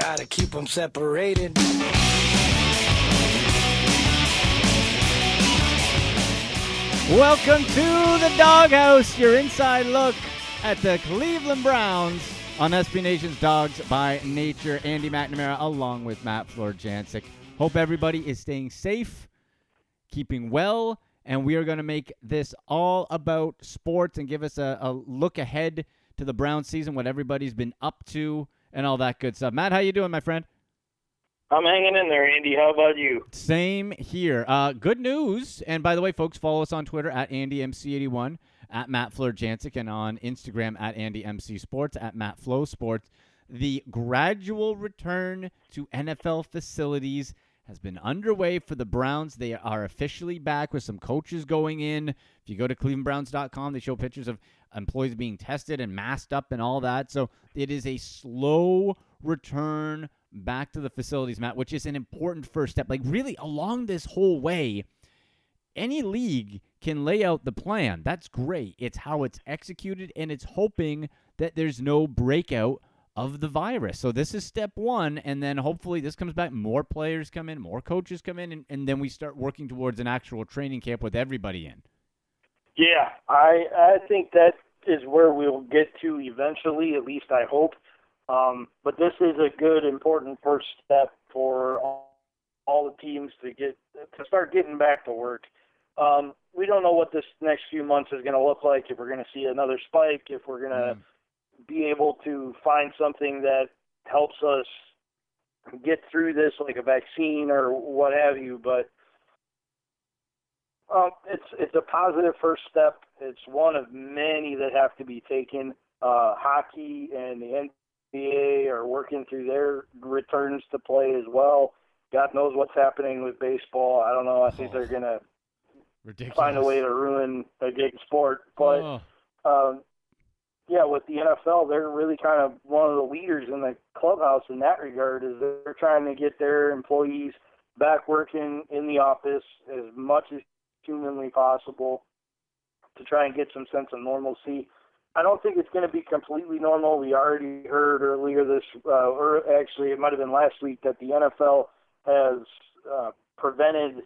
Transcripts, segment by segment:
gotta keep them separated. Welcome to the Doghouse, your inside look at the Cleveland Browns on SB Nation's Dogs by Nature. Andy McNamara along with Matt Florjancic. Hope everybody is staying safe, keeping well, and we are going to make this all about sports and give us a, a look ahead to the Brown season, what everybody's been up to, and all that good stuff. Matt, how you doing, my friend? I'm hanging in there, Andy. How about you? Same here. Uh, good news. And by the way, folks, follow us on Twitter at AndyMC81, at Matt Florjancic, and on Instagram at AndyMC Sports, at Matt Flow Sports. The gradual return to NFL facilities has been underway for the Browns. They are officially back with some coaches going in. If you go to clevelandbrowns.com, they show pictures of employees being tested and masked up and all that. So it is a slow return back to the facilities, Matt, which is an important first step. Like, really, along this whole way, any league can lay out the plan. That's great. It's how it's executed, and it's hoping that there's no breakout of the virus. So this is step one, and then hopefully this comes back. More players come in, more coaches come in, and, and then we start working towards an actual training camp with everybody in. Yeah, I I think that is where we'll get to eventually. At least I hope. Um, but this is a good, important first step for all, all the teams to get to start getting back to work. Um, we don't know what this next few months is going to look like. If we're going to see another spike, if we're going to mm. be able to find something that helps us get through this, like a vaccine or what have you. But um, it's it's a positive first step. It's one of many that have to be taken. Uh, hockey and the NBA are working through their returns to play as well. God knows what's happening with baseball. I don't know. I think oh, they're gonna ridiculous. find a way to ruin a big sport. But oh. um, yeah, with the NFL, they're really kind of one of the leaders in the clubhouse in that regard. Is they're trying to get their employees back working in the office as much as humanly possible to try and get some sense of normalcy. I don't think it's going to be completely normal. We already heard earlier this, uh, or actually it might have been last week, that the NFL has uh, prevented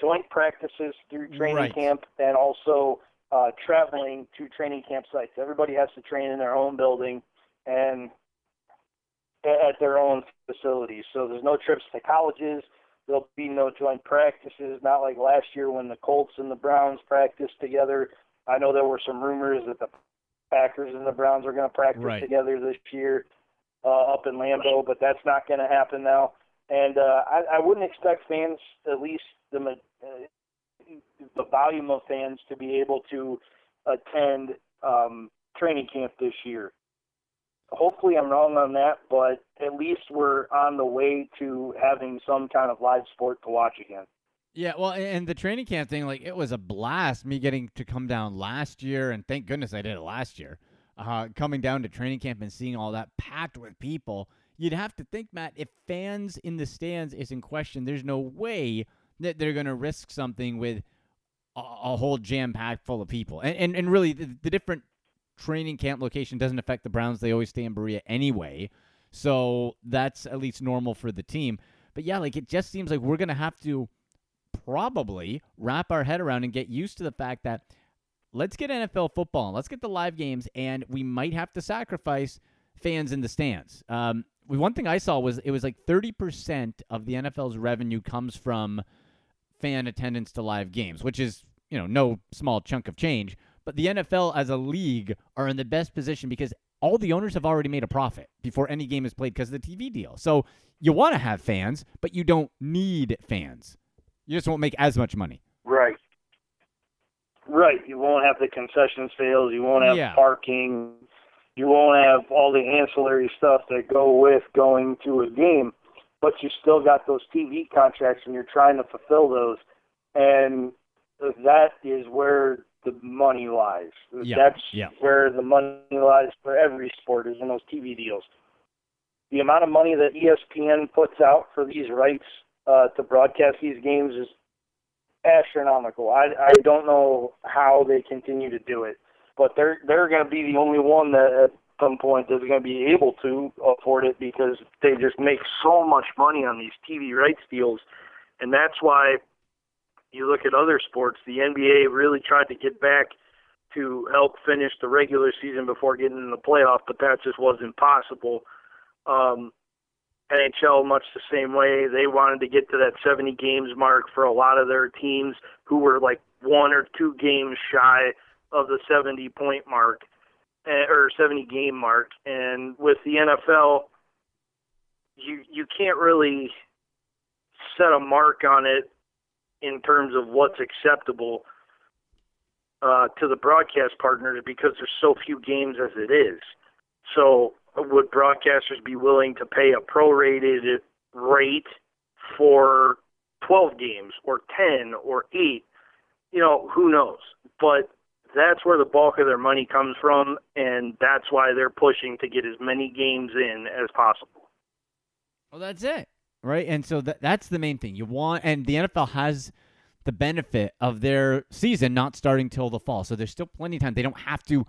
joint practices through training right. camp and also uh, traveling to training camp sites. Everybody has to train in their own building and at their own facilities. So there's no trips to colleges. There'll be no joint practices, not like last year when the Colts and the Browns practiced together I know there were some rumors that the Packers and the Browns are going to practice right. together this year uh, up in Lambeau, but that's not going to happen now. And uh, I, I wouldn't expect fans, at least the uh, the volume of fans, to be able to attend um, training camp this year. Hopefully, I'm wrong on that, but at least we're on the way to having some kind of live sport to watch again. Yeah, well, and the training camp thing, like it was a blast. Me getting to come down last year, and thank goodness I did it last year. Uh, coming down to training camp and seeing all that packed with people, you'd have to think, Matt, if fans in the stands is in question, there's no way that they're going to risk something with a, a whole jam packed full of people. And and, and really, the, the different training camp location doesn't affect the Browns. They always stay in Berea anyway, so that's at least normal for the team. But yeah, like it just seems like we're going to have to probably wrap our head around and get used to the fact that let's get NFL football, let's get the live games, and we might have to sacrifice fans in the stands. Um, one thing I saw was it was like 30% of the NFL's revenue comes from fan attendance to live games, which is, you know, no small chunk of change. But the NFL as a league are in the best position because all the owners have already made a profit before any game is played because of the TV deal. So you want to have fans, but you don't need fans. You just won't make as much money. Right. Right. You won't have the concession sales. You won't have yeah. parking. You won't have all the ancillary stuff that go with going to a game. But you still got those TV contracts, and you're trying to fulfill those. And that is where the money lies. Yeah. That's yeah. where the money lies for every sport is in those TV deals. The amount of money that ESPN puts out for these rights uh, to broadcast these games is astronomical. I I don't know how they continue to do it, but they're they're going to be the only one that at some point is going to be able to afford it because they just make so much money on these TV rights deals, and that's why you look at other sports. The NBA really tried to get back to help finish the regular season before getting in the playoff, but that just wasn't possible. Um, NHL, much the same way, they wanted to get to that 70 games mark for a lot of their teams who were like one or two games shy of the 70 point mark eh, or 70 game mark. And with the NFL, you you can't really set a mark on it in terms of what's acceptable uh, to the broadcast partners because there's so few games as it is. So would broadcasters be willing to pay a prorated rate for 12 games or 10 or 8? You know, who knows? But that's where the bulk of their money comes from, and that's why they're pushing to get as many games in as possible. Well, that's it, right? And so that that's the main thing you want, and the NFL has the benefit of their season not starting till the fall, so there's still plenty of time. They don't have to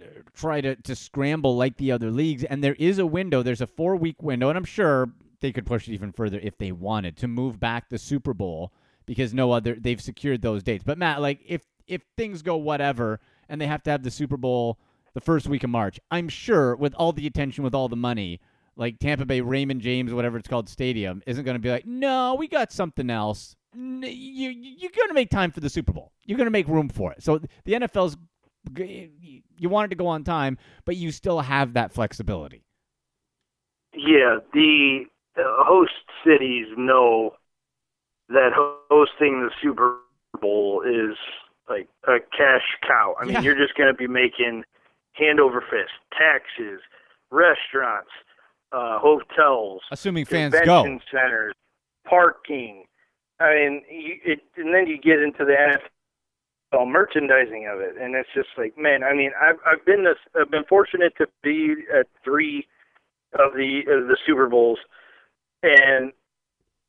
uh, try to, to scramble like the other leagues. And there is a window, there's a four week window, and I'm sure they could push it even further if they wanted to move back the Super Bowl because no other they've secured those dates. But Matt, like if if things go whatever and they have to have the Super Bowl the first week of March, I'm sure with all the attention, with all the money, like Tampa Bay Raymond James, whatever it's called, stadium isn't going to be like, no, we got something else. You you're going to make time for the Super Bowl. You're going to make room for it. So the NFL's you want it to go on time, but you still have that flexibility. Yeah, the host cities know that hosting the Super Bowl is like a cash cow. I mean, yeah. you're just going to be making hand over fist taxes, restaurants, uh, hotels, assuming fans go, centers, parking. I mean, you, it, and then you get into the NFL merchandising of it, and it's just like, man. I mean, I've I've been this, I've been fortunate to be at three of the of the Super Bowls, and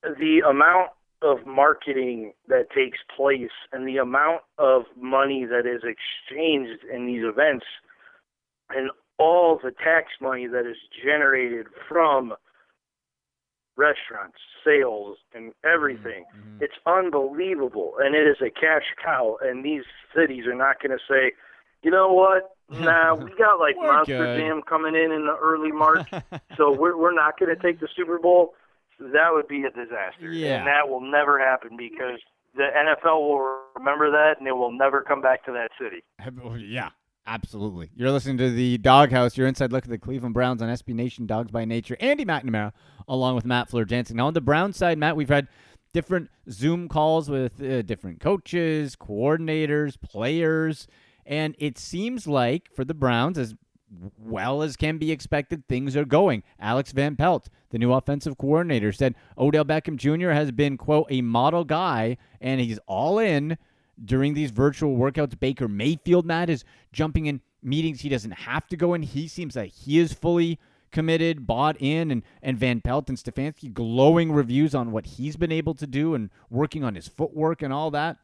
the amount of marketing that takes place and the amount of money that is exchanged in these events and all the tax money that is generated from restaurants, sales, and everything. Mm-hmm. It's unbelievable, and it is a cash cow. And these cities are not going to say, you know what? Nah, we got like Monster. Jam coming in in the early March, so we're we're not going to take the Super Bowl. That would be a disaster, yeah. and that will never happen because the NFL will remember that, and it will never come back to that city. Yeah, Absolutely. You're listening to the Doghouse, your inside look at the Cleveland Browns on SB Nation Dogs by Nature. Andy McNamara, along with Matt Florjancic. Now, on the Brown side, Matt, we've had different Zoom calls with uh, different coaches, coordinators, players, and it seems like for the Browns, as well as can be expected, things are going. Alex Van Pelt, the new offensive coordinator, said Odell Beckham Jr. has been, quote, a model guy, and he's all in during these virtual workouts. Baker Mayfield, Matt, is jumping in meetings he doesn't have to go in. He seems like he is fully committed, bought in, and, and Van Pelt and Stefanski glowing reviews on what he's been able to do and working on his footwork and all that.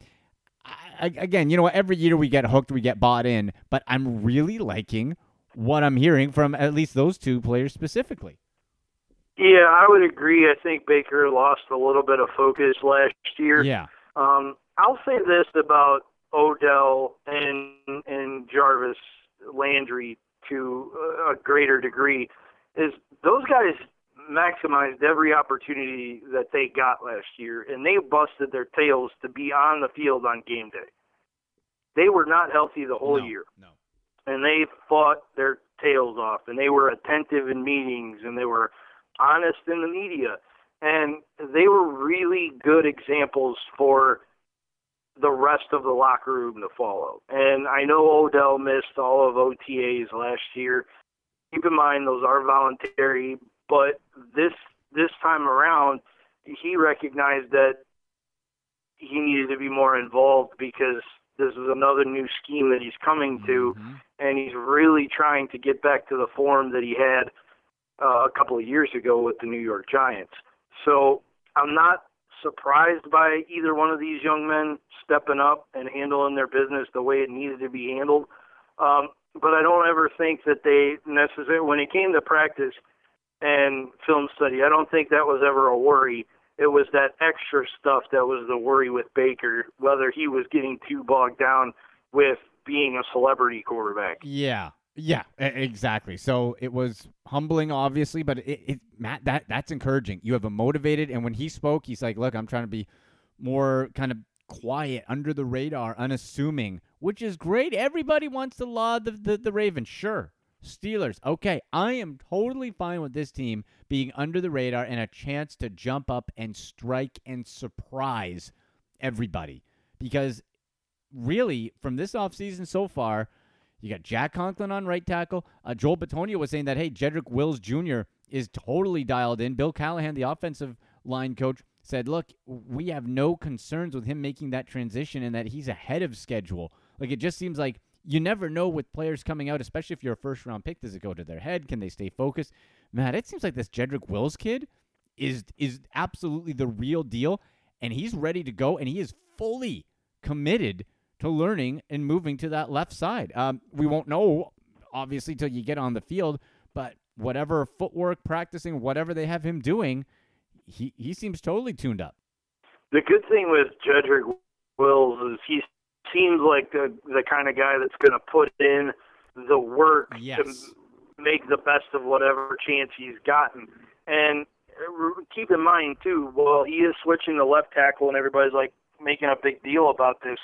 I, again, you know, every year we get hooked, we get bought in, but I'm really liking what I'm hearing from at least those two players specifically. Yeah, I would agree. I think Baker lost a little bit of focus last year. Yeah. Um, I'll say this about Odell and and Jarvis Landry to a greater degree is those guys maximized every opportunity that they got last year and they busted their tails to be on the field on game day. They were not healthy the whole no, year. No. And they fought their tails off and they were attentive in meetings and they were honest in the media and they were really good examples for the rest of the locker room to follow. And I know Odell missed all of OTAs last year. Keep in mind those are voluntary, but this this time around he recognized that he needed to be more involved because this is another new scheme that he's coming to mm-hmm. and he's really trying to get back to the form that he had uh, a couple of years ago with the New York Giants. So I'm not surprised by either one of these young men stepping up and handling their business the way it needed to be handled. Um, but I don't ever think that they necessarily when it came to practice and film study, I don't think that was ever a worry. It was that extra stuff that was the worry with Baker, whether he was getting too bogged down with being a celebrity quarterback. Yeah. Yeah, exactly. So it was humbling, obviously, but it, it, Matt, that that's encouraging. You have a motivated, and when he spoke, he's like, "Look, I'm trying to be more kind of quiet, under the radar, unassuming, which is great. Everybody wants to laud the, the, the Ravens, sure. Steelers, okay, I am totally fine with this team being under the radar and a chance to jump up and strike and surprise everybody. Because really, from this offseason so far, you got Jack Conklin on right tackle. Uh, Joel Bitonio was saying that, hey, Jedrick Wills Jr. is totally dialed in. Bill Callahan, the offensive line coach, said, look, we have no concerns with him making that transition and that he's ahead of schedule. Like, it just seems like you never know with players coming out, especially if you're a first round pick. Does it go to their head? Can they stay focused? Man, it seems like this Jedrick Wills kid is is absolutely the real deal, and he's ready to go, and he is fully committed to learning and moving to that left side. Um, we won't know, obviously, till you get on the field, but whatever footwork, practicing, whatever they have him doing, he, he seems totally tuned up. The good thing with Jedrick Wills is he seems like the the kind of guy that's going to put in the work yes. to make the best of whatever chance he's gotten. And keep in mind too, while he is switching to left tackle, and everybody's like making a big deal about this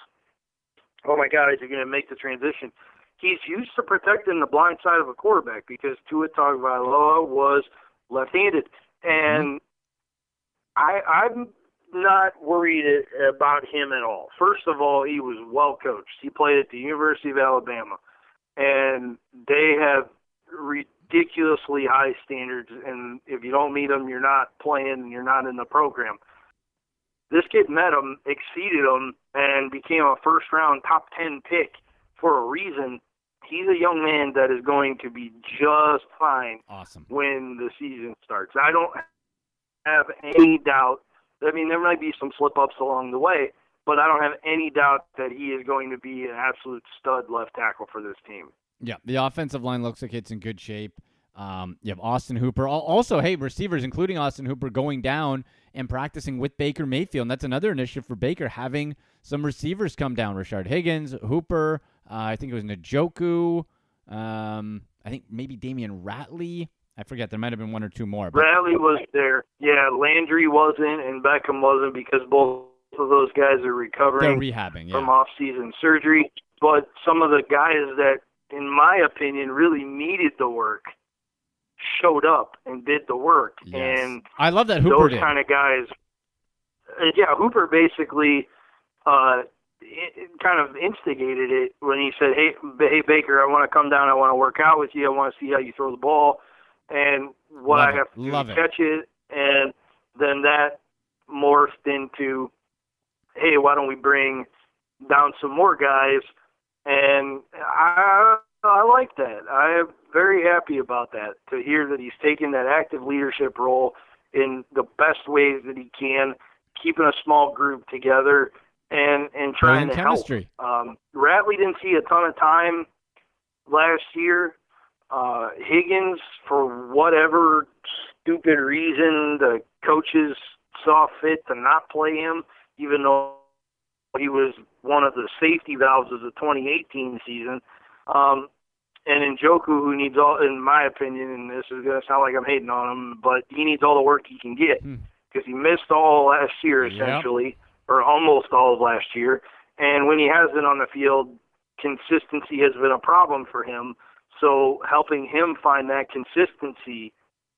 oh my God, is he going to make the transition? He's used to protecting the blind side of a quarterback because Tua Tagovailoa was left-handed, and mm-hmm. I, I'm not worried about him at all. First of all, he was well coached. He played at the University of Alabama, and they have ridiculously high standards. And if you don't meet them, you're not playing. And you're not in the program. This kid met him, exceeded him, and became a first round top 10 pick for a reason. He's a young man that is going to be just fine awesome. when the season starts. I don't have any doubt. I mean, there might be some slip ups along the way, but I don't have any doubt that he is going to be an absolute stud left tackle for this team. Yeah, the offensive line looks like it's in good shape. Um, you have Austin Hooper. Also, hey, receivers, including Austin Hooper, going down and practicing with Baker Mayfield. And that's another initiative for Baker, having some receivers come down. Rashard Higgins, Hooper, uh, I think it was Njoku. Um, I think maybe Damion Ratley. I forget. There might have been one or two more. But. Ratley was there. Yeah, Landry wasn't, and Beckham wasn't because both of those guys are recovering. They're rehabbing yeah. from off-season surgery. But some of the guys that, in my opinion, really needed the work showed up and did the work. Yes. And I love that Hooper those kind of guys. Uh, yeah, Hooper basically uh, it, kind of instigated it when he said, "Hey, hey Baker, I want to come down. I want to work out with you. I want to see how you throw the ball, and what love I have it. to do love to catch it." And then that morphed into, "Hey, why don't we bring down some more guys?" And I I like that. I am very happy about that to hear that he's taken that active leadership role in the best ways that he can, keeping a small group together and and trying to chemistry. help. Um, Ratley didn't see a ton of time last year. Uh, Higgins, for whatever stupid reason, the coaches saw fit to not play him, even though he was one of the safety valves of the 2018 season. Um, and Njoku, who needs all, in my opinion, and this is going to sound like I'm hating on him, but he needs all the work he can get because hmm. he missed all last year essentially, yep. or almost all of last year. And when he has been on the field, consistency has been a problem for him. So helping him find that consistency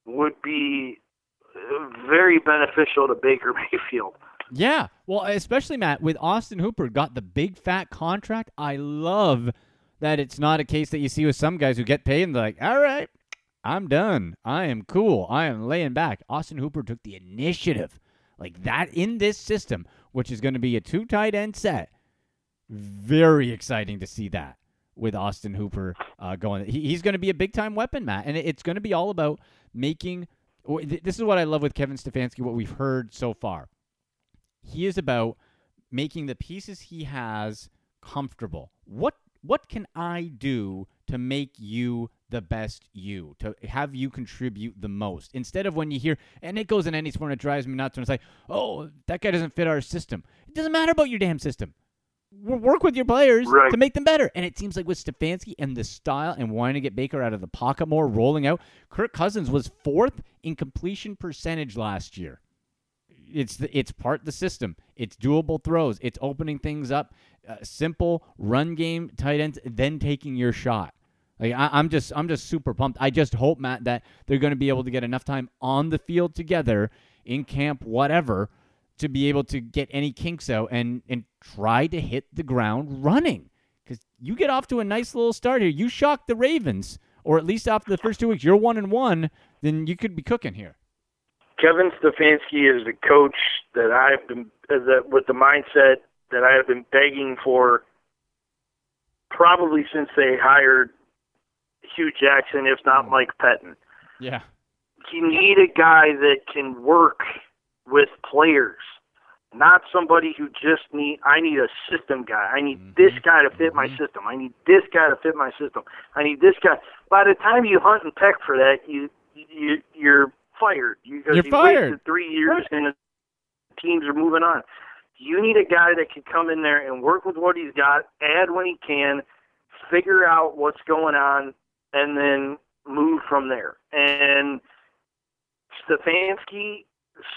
would be very beneficial to Baker Mayfield. Yeah, well, especially Matt with Austin Hooper got the big fat contract. I love that it's not a case that you see with some guys who get paid and they're like, all right, I'm done. I am cool. I am laying back. Austin Hooper took the initiative like that in this system, which is going to be a two tight end set. Very exciting to see that with Austin Hooper uh, going. He, he's going to be a big time weapon, Matt, and it's going to be all about making. This is what I love with Kevin Stefanski. What we've heard so far, he is about making the pieces he has comfortable. What what can I do to make you the best you, to have you contribute the most. Instead of when you hear, and it goes in any sport, and it drives me nuts when it's like, oh, that guy doesn't fit our system. It doesn't matter about your damn system. Work with your players right. to make them better. And it seems like with Stefanski and the style and wanting to get Baker out of the pocket more, rolling out, Kirk Cousins was fourth in completion percentage last year. It's the, it's part the system. It's doable throws. It's opening things up. Uh, simple run game, tight ends, then taking your shot. Like I, am just I'm just super pumped. I just hope Matt that they're going to be able to get enough time on the field together in camp, whatever, to be able to get any kinks out and and try to hit the ground running. Because you get off to a nice little start here. You shock the Ravens, or at least after the first two weeks, you're one and one. Then you could be cooking here. Kevin Stefanski is the coach that I've been that with the mindset that I have been begging for probably since they hired Hue Jackson, if not Mike Pettine. Yeah. You need a guy that can work with players, not somebody who just need. I need a system guy. I need mm-hmm. this guy to fit my mm-hmm. system. I need this guy to fit my system. I need this guy. By the time you hunt and peck for that, you you you're fired. You, you're you fired. Three years and the teams are moving on. You need a guy that can come in there and work with what he's got, add when he can, figure out what's going on, and then move from there. And Stefanski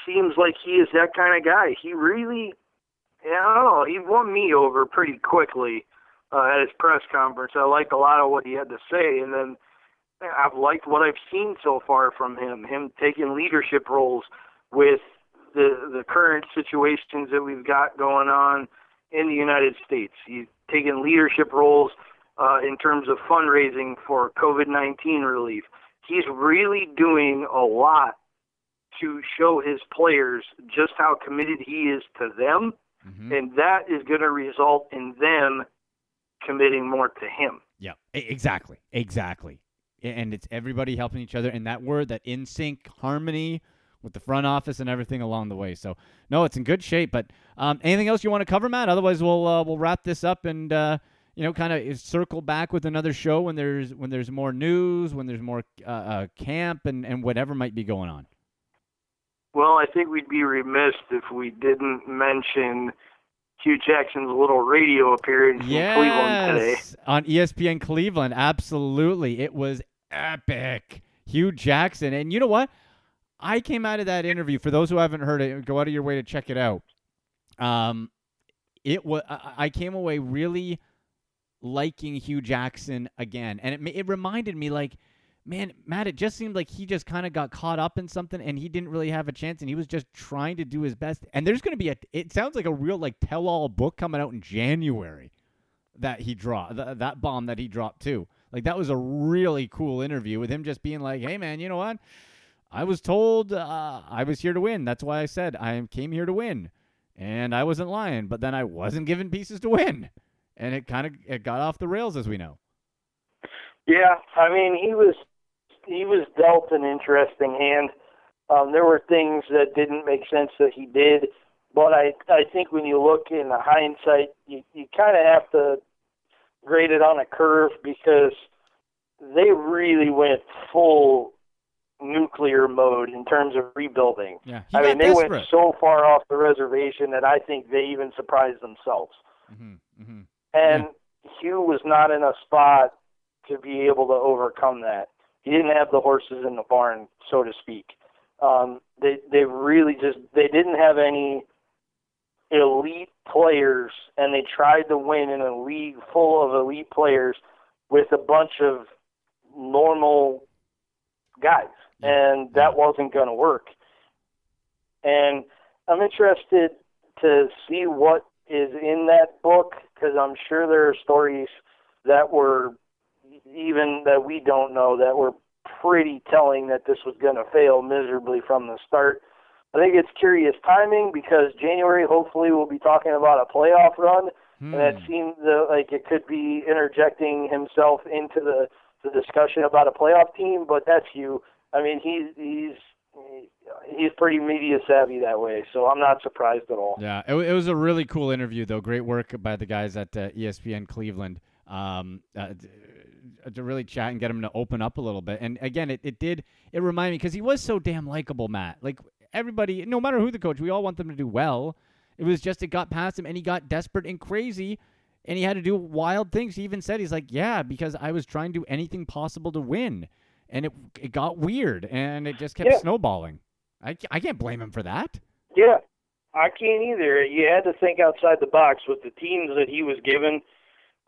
seems like he is that kind of guy. He really, I don't know, he won me over pretty quickly uh, at his press conference. I liked a lot of what he had to say, and then I've liked what I've seen so far from him. Him taking leadership roles with the the current situations that we've got going on in the United States. He's taken leadership roles uh, in terms of fundraising for COVID 19 relief. He's really doing a lot to show his players just how committed he is to them, mm-hmm. and that is going to result in them committing more to him. Yeah, exactly, exactly. And it's everybody helping each other, and that word, that in sync harmony with the front office and everything along the way. So no, it's in good shape. But um, anything else you want to cover, Matt? Otherwise, we'll uh, we'll wrap this up and. Uh, you know, kind of circle back with another show when there's when there's more news, when there's more uh, uh, camp, and and whatever might be going on. Well, I think we'd be remiss if we didn't mention Hue Jackson's little radio appearance yes, in Cleveland today on ESPN Cleveland. Absolutely, it was epic. Hue Jackson, and you know what? I came out of that interview. For those who haven't heard it, go out of your way to check it out. Um, it was I came away really liking Hue Jackson again, and it it reminded me like, man, Matt, it just seemed like he just kind of got caught up in something, and he didn't really have a chance, and he was just trying to do his best. And there's going to be a, it sounds like a real like tell-all book coming out in January that he dropped th- that bomb that he dropped too. Like that was a really cool interview with him just being like, hey man, you know what? I was told uh, I was here to win. That's why I said I came here to win. And I wasn't lying, but then I wasn't given pieces to win and it kind of it got off the rails as we know. Yeah, I mean he was he was dealt an interesting hand. Um, there were things that didn't make sense that he did, but I I think when you look in the hindsight, you you kind of have to grade it on a curve because they really went full nuclear mode in terms of rebuilding. Yeah, I mean, they desperate. went so far off the reservation that I think they even surprised themselves. Mm-hmm, mm-hmm. And yeah. Hue was not in a spot to be able to overcome that. He didn't have the horses in the barn, so to speak. Um, they they really just they didn't have any elite players, and they tried to win in a league full of elite players with a bunch of normal guys, and that wasn't going to work. And I'm interested to see what is in that book because I'm sure there are stories that were even that we don't know that were pretty telling that this was going to fail miserably from the start. I think it's curious timing because January hopefully we'll be talking about a playoff run, hmm. and that seems like it could be interjecting himself into the the discussion about a playoff team. But that's you. I mean, he's he's he's pretty media savvy that way, so I'm not surprised at all. Yeah, it, it was a really cool interview, though. Great work by the guys at uh, ESPN Cleveland. Um, uh, Uh, to really chat and get him to open up a little bit. And again, it, it did it reminded me because he was so damn likable, Matt. Like everybody, no matter who the coach, we all want them to do well. It was just it got past him, and he got desperate and crazy, and he had to do wild things. He even said he's like, yeah, because I was trying to do anything possible to win, and it it got weird, and it just kept Yeah. snowballing. I I can't blame him for that. Yeah, I can't either. You had to think outside the box with the teams that he was given.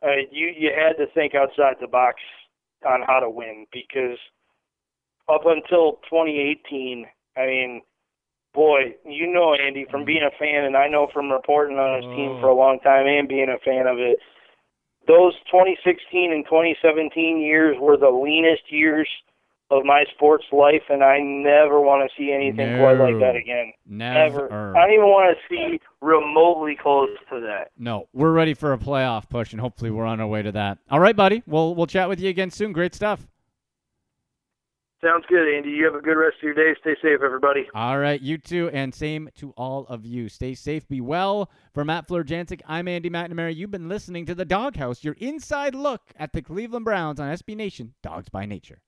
Uh, you you had to think outside the box on how to win because up until 2018, I mean, boy, you know Andy from being a fan, and I know from reporting on his team for a long time and being a fan of it. Those 2016 and 2017 years were the leanest years of my sports life, and I never want to see anything quite like that again. Never. Ever. I don't even want to see remotely close to that. No, we're ready for a playoff push, and hopefully we're on our way to that. All right, buddy. We'll we'll chat with you again soon. Great stuff. Sounds good, Andy. You have a good rest of your day. Stay safe, everybody. All right, you too, and same to all of you. Stay safe, be well. For Matt Florjancic, I'm Andy McNamara. You've been listening to The Doghouse, your inside look at the Cleveland Browns on SB Nation, Dogs by Nature.